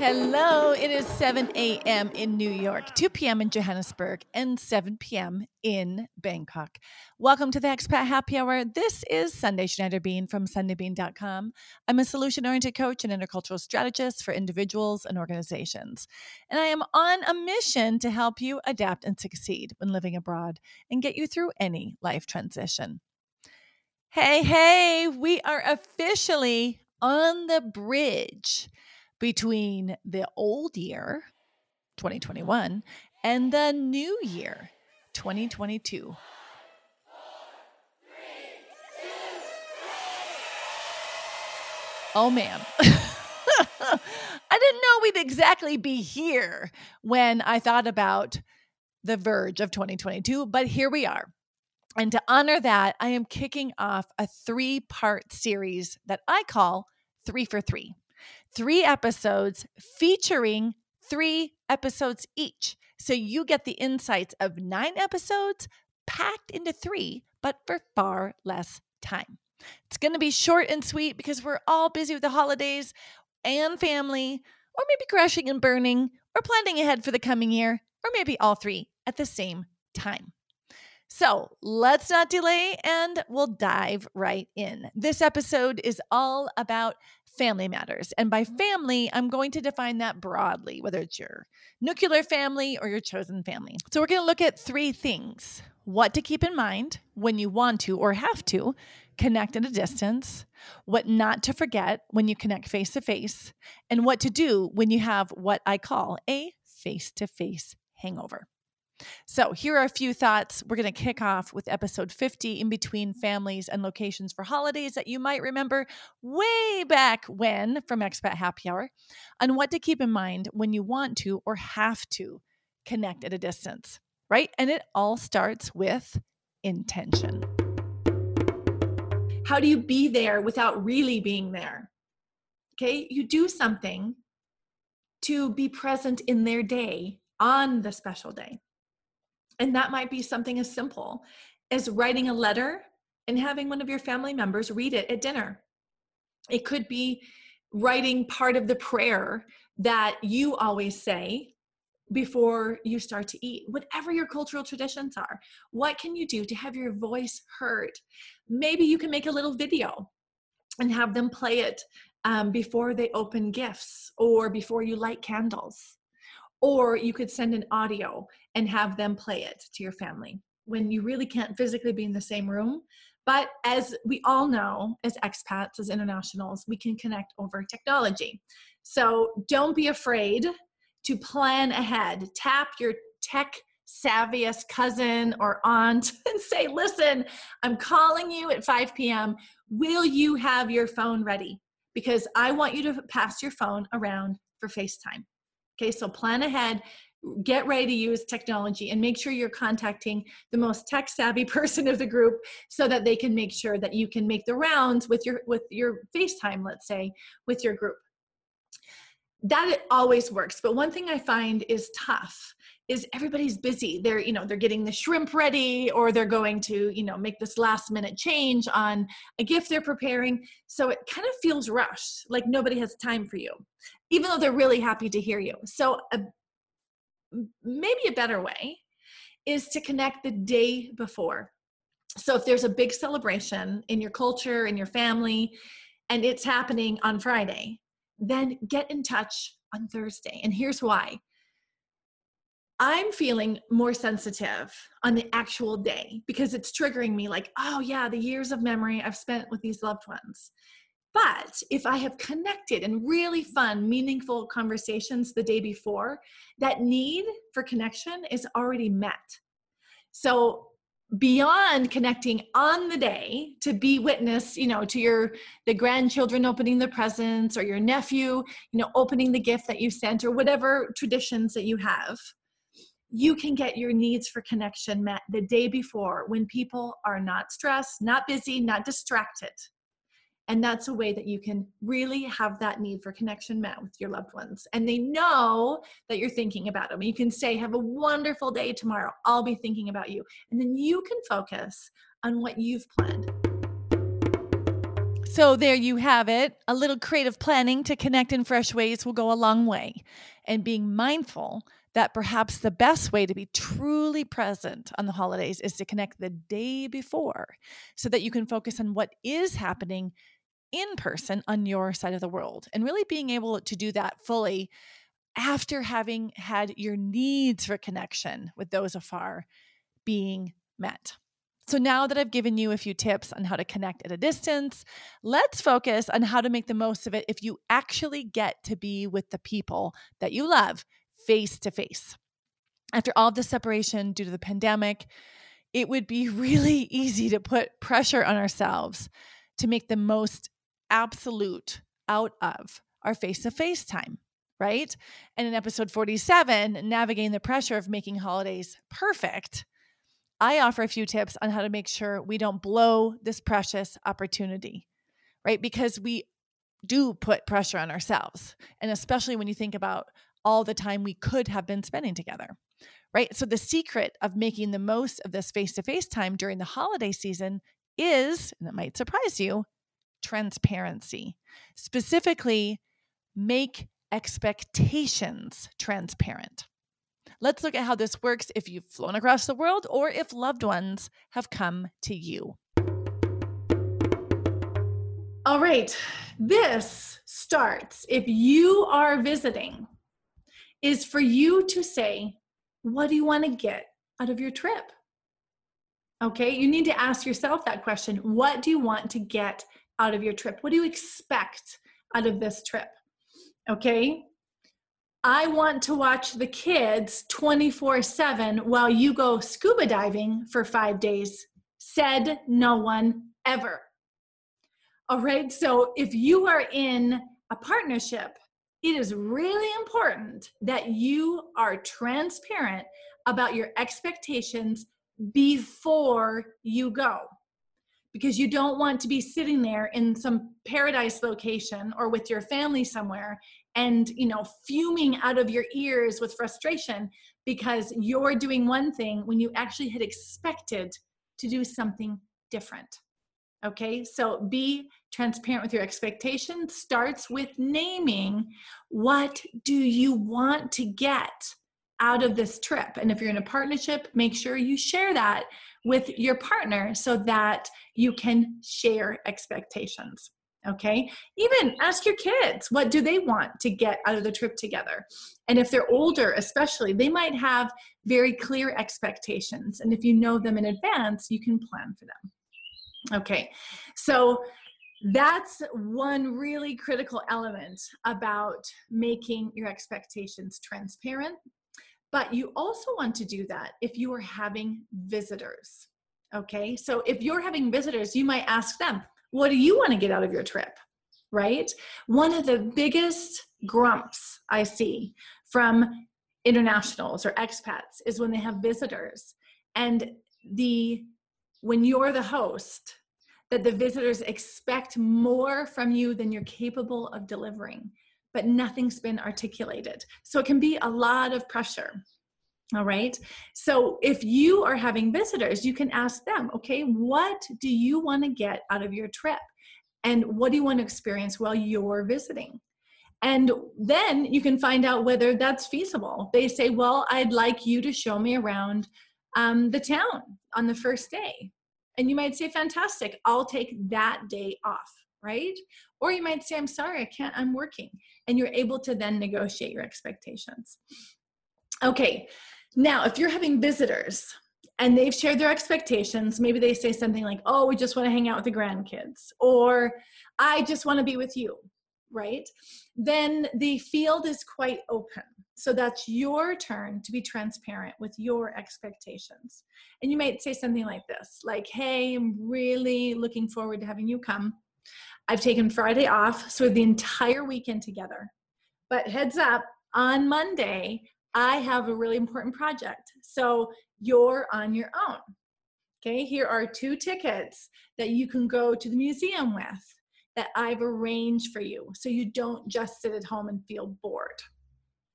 Hello, it is 7 a.m. in New York, 2 p.m. in Johannesburg, and 7 p.m. in Bangkok. Welcome to the Expat Happy Hour. This is Sundae Schneider Bean from SundaeBean.com. I'm a solution oriented coach and intercultural strategist for individuals and organizations. And I am on a mission to help you adapt and succeed when living abroad and get you through any life transition. Hey, hey, we are officially on the bridge between the old year, 2021, and the new year, 2022. Oh man. I didn't know we'd exactly be here when I thought about the verge of 2022, but here we are. And to honor that, I am kicking off a three part series that I call Three for Three three episodes featuring three episodes each. So you get the insights of nine episodes packed into three, but for far less time. It's going to be short and sweet because we're all busy with the holidays and family, or maybe crashing and burning, or planning ahead for the coming year, or maybe all three at the same time. So let's not delay and we'll dive right in. This episode is all about family matters. And by mm-hmm. family, I'm going to define that broadly, whether it's your nuclear family or your chosen family. So we're going to look at three things what to keep in mind when you want to or have to connect at a distance, what not to forget when you connect face to face, and what to do when you have what I call a face to face hangover. So, here are a few thoughts. We're going to kick off with episode 50 in between families and locations for holidays that you might remember way back when from Expat Happy Hour on what to keep in mind when you want to or have to connect at a distance, right? And it all starts with intention. How do you be there without really being there? Okay, you do something to be present in their day on the special day. And that might be something as simple as writing a letter and having one of your family members read it at dinner. It could be writing part of the prayer that you always say before you start to eat, whatever your cultural traditions are. What can you do to have your voice heard? Maybe you can make a little video and have them play it um, before they open gifts or before you light candles. Or you could send an audio and have them play it to your family when you really can't physically be in the same room. But as we all know, as expats, as internationals, we can connect over technology. So don't be afraid to plan ahead. Tap your tech savviest cousin or aunt and say, listen, I'm calling you at 5 p.m. Will you have your phone ready? Because I want you to pass your phone around for FaceTime. Okay, so plan ahead, get ready to use technology and make sure you're contacting the most tech savvy person of the group so that they can make sure that you can make the rounds with your with your FaceTime, let's say, with your group. That it always works, but one thing I find is tough is everybody's busy. They're, you know, they're getting the shrimp ready or they're going to, you know, make this last minute change on a gift they're preparing. So it kind of feels rushed, like nobody has time for you even though they're really happy to hear you. So, a, maybe a better way is to connect the day before. So, if there's a big celebration in your culture, in your family, and it's happening on Friday, then get in touch on Thursday. And here's why I'm feeling more sensitive on the actual day because it's triggering me like, oh, yeah, the years of memory I've spent with these loved ones. But if I have connected in really fun, meaningful conversations the day before, that need for connection is already met. So beyond connecting on the day to be witness you know to your the grandchildren opening the presents or your nephew you know opening the gift that you sent or whatever traditions that you have you can get your needs for connection met the day before when people are not stressed not busy not distracted and that's a way that you can really have that need for connection met with your loved ones. And they know that you're thinking about them. You can say, Have a wonderful day tomorrow. I'll be thinking about you. And then you can focus on what you've planned. So, there you have it. A little creative planning to connect in fresh ways will go a long way. And being mindful that perhaps the best way to be truly present on the holidays is to connect the day before so that you can focus on what is happening in person on your side of the world and really being able to do that fully after having had your needs for connection with those afar being met. So, now that I've given you a few tips on how to connect at a distance, let's focus on how to make the most of it if you actually get to be with the people that you love face to face. After all the separation due to the pandemic, it would be really easy to put pressure on ourselves to make the most absolute out of our face to face time, right? And in episode 47, navigating the pressure of making holidays perfect, I offer a few tips on how to make sure we don't blow this precious opportunity, right? Because we do put pressure on ourselves. And especially when you think about all the time we could have been spending together, right? So, the secret of making the most of this face to face time during the holiday season is, and it might surprise you, transparency. Specifically, make expectations transparent. Let's look at how this works if you've flown across the world or if loved ones have come to you. All right, this starts if you are visiting, is for you to say, What do you want to get out of your trip? Okay, you need to ask yourself that question What do you want to get out of your trip? What do you expect out of this trip? Okay. I want to watch the kids 24 7 while you go scuba diving for five days. Said no one ever. All right. So if you are in a partnership, it is really important that you are transparent about your expectations before you go. Because you don't want to be sitting there in some paradise location or with your family somewhere and you know fuming out of your ears with frustration because you're doing one thing when you actually had expected to do something different okay so be transparent with your expectations starts with naming what do you want to get out of this trip and if you're in a partnership make sure you share that with your partner so that you can share expectations. Okay. Even ask your kids, what do they want to get out of the trip together? And if they're older, especially, they might have very clear expectations. And if you know them in advance, you can plan for them. Okay. So that's one really critical element about making your expectations transparent but you also want to do that if you are having visitors. Okay, so if you're having visitors, you might ask them, What do you want to get out of your trip? Right? One of the biggest grumps I see from internationals or expats is when they have visitors and the when you're the host that the visitors expect more from you than you're capable of delivering but nothing's been articulated. So it can be a lot of pressure. All right. So if you are having visitors, you can ask them, okay, what do you want to get out of your trip? And what do you want to experience while you're visiting? And then you can find out whether that's feasible. They say, well, I'd like you to show me around um, the town on the first day. And you might say, fantastic, I'll take that day off, right? Or you might say, I'm sorry, I can't, I'm working. And you're able to then negotiate your expectations. Okay, now if you're having visitors and they've shared their expectations, maybe they say something like, oh, we just want to hang out with the grandkids, or I just want to be with you, right? Then the field is quite open. So that's your turn to be transparent with your expectations. And you might say something like this like, hey, I'm really looking forward to having you come. I've taken Friday off, so the entire weekend together. But heads up, on Monday, I have a really important project. So you're on your own. Okay, here are two tickets that you can go to the museum with that I've arranged for you so you don't just sit at home and feel bored.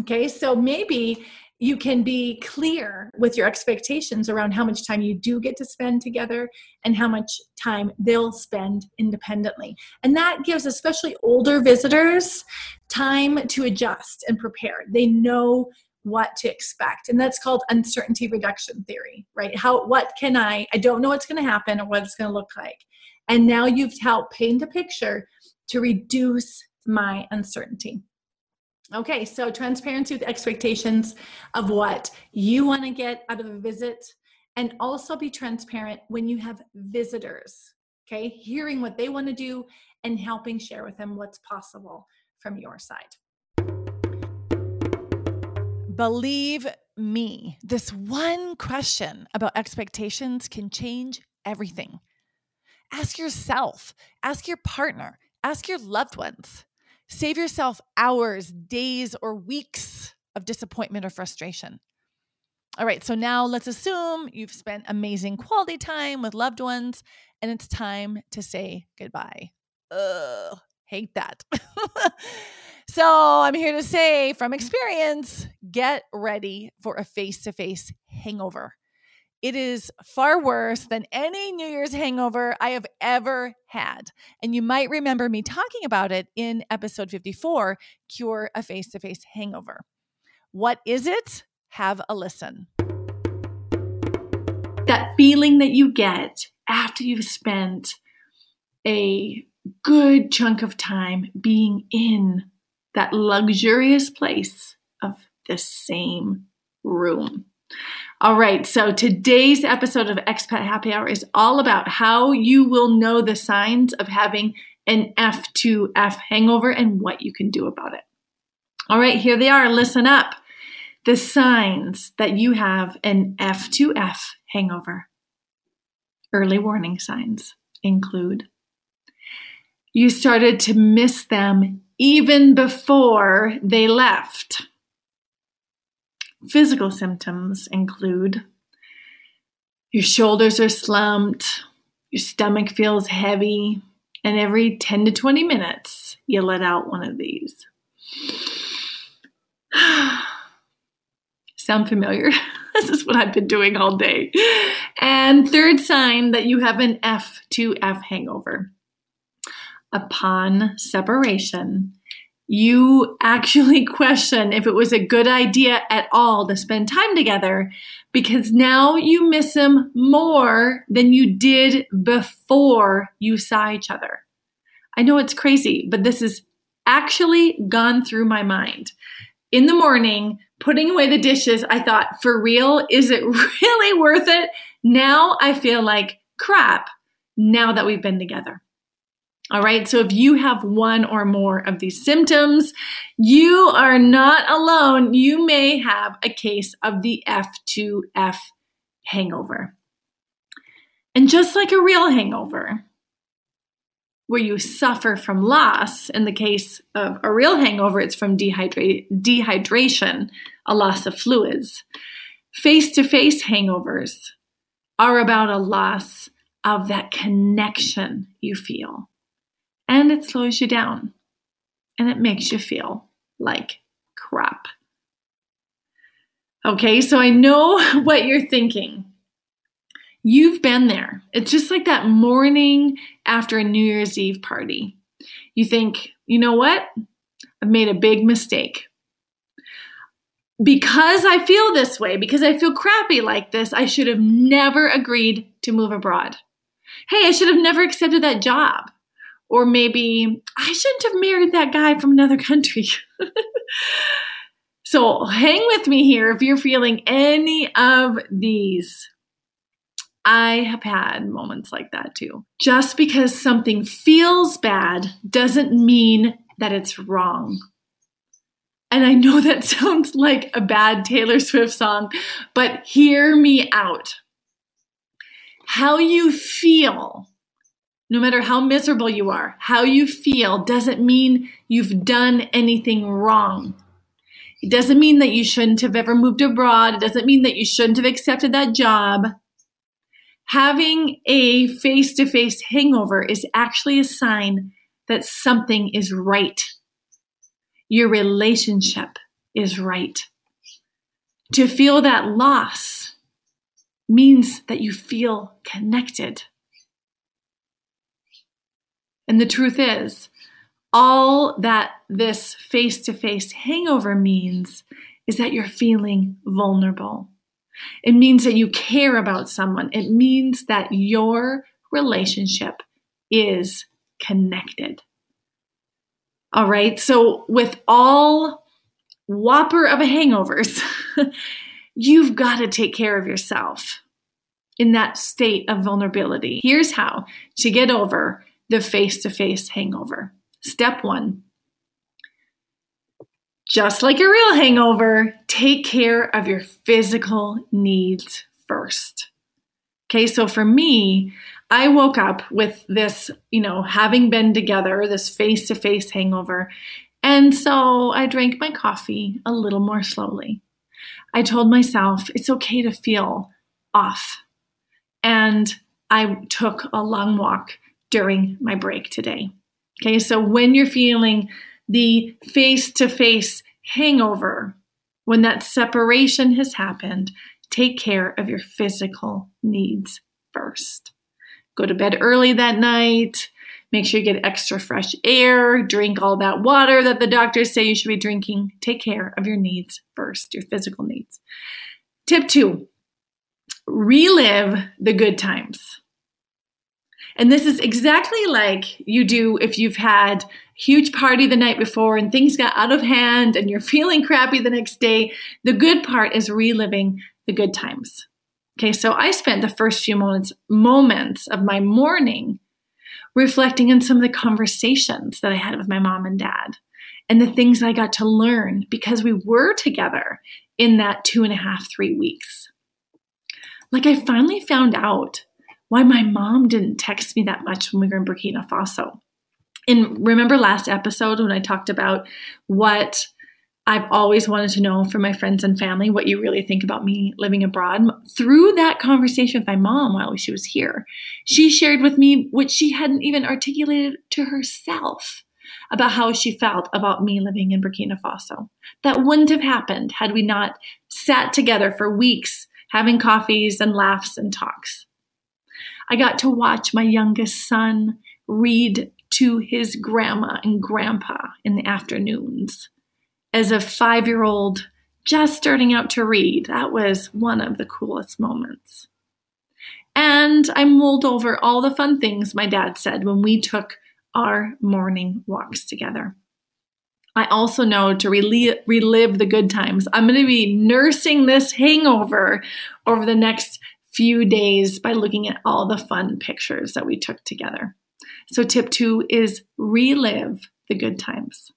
Okay, so maybe you can be clear with your expectations around how much time you do get to spend together and how much time they'll spend independently. And that gives especially older visitors time to adjust and prepare. They know what to expect and that's called uncertainty reduction theory right how what can i i don't know what's going to happen or what it's going to look like and now you've helped paint a picture to reduce my uncertainty Okay, so transparency with expectations of what you want to get out of a visit, and also be transparent when you have visitors. Okay, hearing what they want to do and helping share with them what's possible from your side. Believe me, this one question about expectations can change everything. Ask yourself, ask your partner, ask your loved ones. Save yourself hours, days, or weeks of disappointment or frustration. All right, so now let's assume you've spent amazing quality time with loved ones and it's time to say goodbye. Ugh, hate that. so I'm here to say from experience get ready for a face to face hangover. It is far worse than any New Year's hangover I have ever had. And you might remember me talking about it in episode 54 Cure a Face to Face Hangover. What is it? Have a listen. That feeling that you get after you've spent a good chunk of time being in that luxurious place of the same room. All right, so today's episode of Expat Happy Hour is all about how you will know the signs of having an F2F hangover and what you can do about it. All right, here they are. Listen up. The signs that you have an F2F hangover. Early warning signs include you started to miss them even before they left. Physical symptoms include your shoulders are slumped, your stomach feels heavy, and every 10 to 20 minutes, you let out one of these. Sound familiar? this is what I've been doing all day. And third sign that you have an F2F hangover. Upon separation, you actually question if it was a good idea at all to spend time together because now you miss him more than you did before you saw each other. I know it's crazy, but this has actually gone through my mind. In the morning, putting away the dishes, I thought, for real, is it really worth it? Now I feel like crap now that we've been together. All right. So if you have one or more of these symptoms, you are not alone. You may have a case of the F2F hangover. And just like a real hangover, where you suffer from loss, in the case of a real hangover, it's from dehydra- dehydration, a loss of fluids. Face to face hangovers are about a loss of that connection you feel and it slows you down and it makes you feel like crap. Okay, so I know what you're thinking. You've been there. It's just like that morning after a New Year's Eve party. You think, you know what? I've made a big mistake. Because I feel this way, because I feel crappy like this, I should have never agreed to move abroad. Hey, I should have never accepted that job. Or maybe I shouldn't have married that guy from another country. so hang with me here if you're feeling any of these. I have had moments like that too. Just because something feels bad doesn't mean that it's wrong. And I know that sounds like a bad Taylor Swift song, but hear me out. How you feel no matter how miserable you are, how you feel doesn't mean you've done anything wrong. It doesn't mean that you shouldn't have ever moved abroad. It doesn't mean that you shouldn't have accepted that job. Having a face to face hangover is actually a sign that something is right. Your relationship is right. To feel that loss means that you feel connected. And the truth is, all that this face to face hangover means is that you're feeling vulnerable. It means that you care about someone. It means that your relationship is connected. All right. So, with all whopper of a hangovers, you've got to take care of yourself in that state of vulnerability. Here's how to get over the face to face hangover. Step one just like a real hangover, take care of your physical needs first. Okay, so for me, I woke up with this, you know, having been together, this face to face hangover. And so I drank my coffee a little more slowly. I told myself it's okay to feel off. And I took a long walk during my break today. Okay, so when you're feeling the face to face hangover, when that separation has happened, take care of your physical needs first. Go to bed early that night. Make sure you get extra fresh air. Drink all that water that the doctors say you should be drinking. Take care of your needs first, your physical needs. Tip two relive the good times. And this is exactly like you do if you've had huge party the night before and things got out of hand and you're feeling crappy the next day. The good part is reliving the good times. Okay, so I spent the first few moments moments of my morning reflecting on some of the conversations that I had with my mom and dad and the things I got to learn because we were together in that two and a half, three weeks. Like I finally found out why my mom didn't text me that much when we were in Burkina Faso. And remember last episode when I talked about what I've always wanted to know from my friends and family what you really think about me living abroad. Through that conversation with my mom while she was here, she shared with me what she hadn't even articulated to herself about how she felt about me living in Burkina Faso. That wouldn't have happened had we not sat together for weeks having coffees and laughs and talks. I got to watch my youngest son read to his grandma and grandpa in the afternoons. As a five year old just starting out to read, that was one of the coolest moments. And I mulled over all the fun things my dad said when we took our morning walks together. I also know to relive, relive the good times. I'm going to be nursing this hangover over the next few days by looking at all the fun pictures that we took together. So, tip two is relive the good times.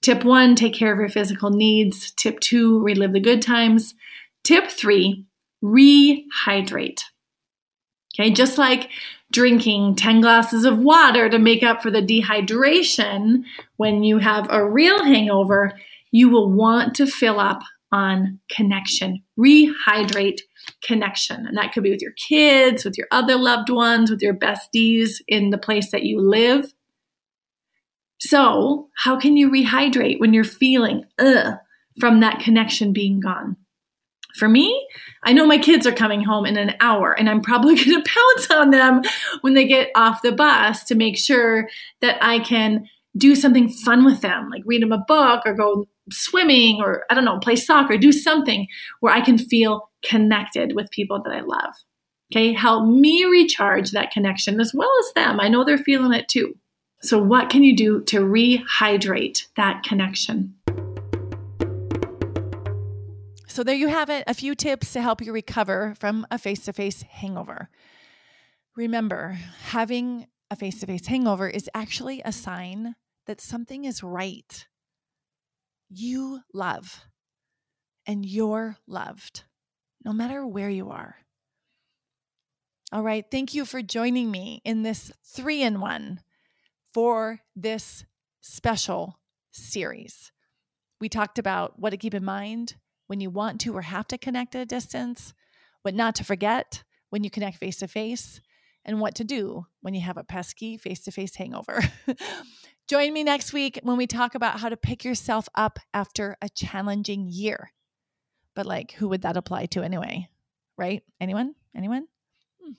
Tip one, take care of your physical needs. Tip two, relive the good times. Tip three, rehydrate. Okay, just like drinking 10 glasses of water to make up for the dehydration when you have a real hangover, you will want to fill up on connection. Rehydrate connection. And that could be with your kids, with your other loved ones, with your besties in the place that you live. So, how can you rehydrate when you're feeling ugh from that connection being gone? For me, I know my kids are coming home in an hour, and I'm probably going to pounce on them when they get off the bus to make sure that I can do something fun with them, like read them a book or go swimming or I don't know, play soccer, do something where I can feel connected with people that I love. Okay, help me recharge that connection as well as them. I know they're feeling it too. So, what can you do to rehydrate that connection? So, there you have it a few tips to help you recover from a face to face hangover. Remember, having a face to face hangover is actually a sign that something is right. You love, and you're loved, no matter where you are. All right. Thank you for joining me in this three in one for this special series. We talked about what to keep in mind when you want to or have to connect at a distance, what not to forget when you connect face to face, and what to do when you have a pesky face to face hangover. Join me next week when we talk about how to pick yourself up after a challenging year. But like, who would that apply to anyway? Right? Anyone? Anyone? Hmm.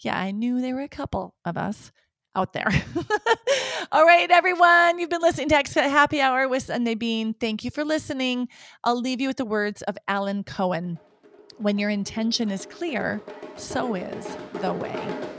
Yeah, I knew there were a couple of us out there. All right, everyone. You've been listening to Expat Happy Hour with Sundae Bean. Thank you for listening. I'll leave you with the words of Alan Cohen. When your intention is clear, so is the way.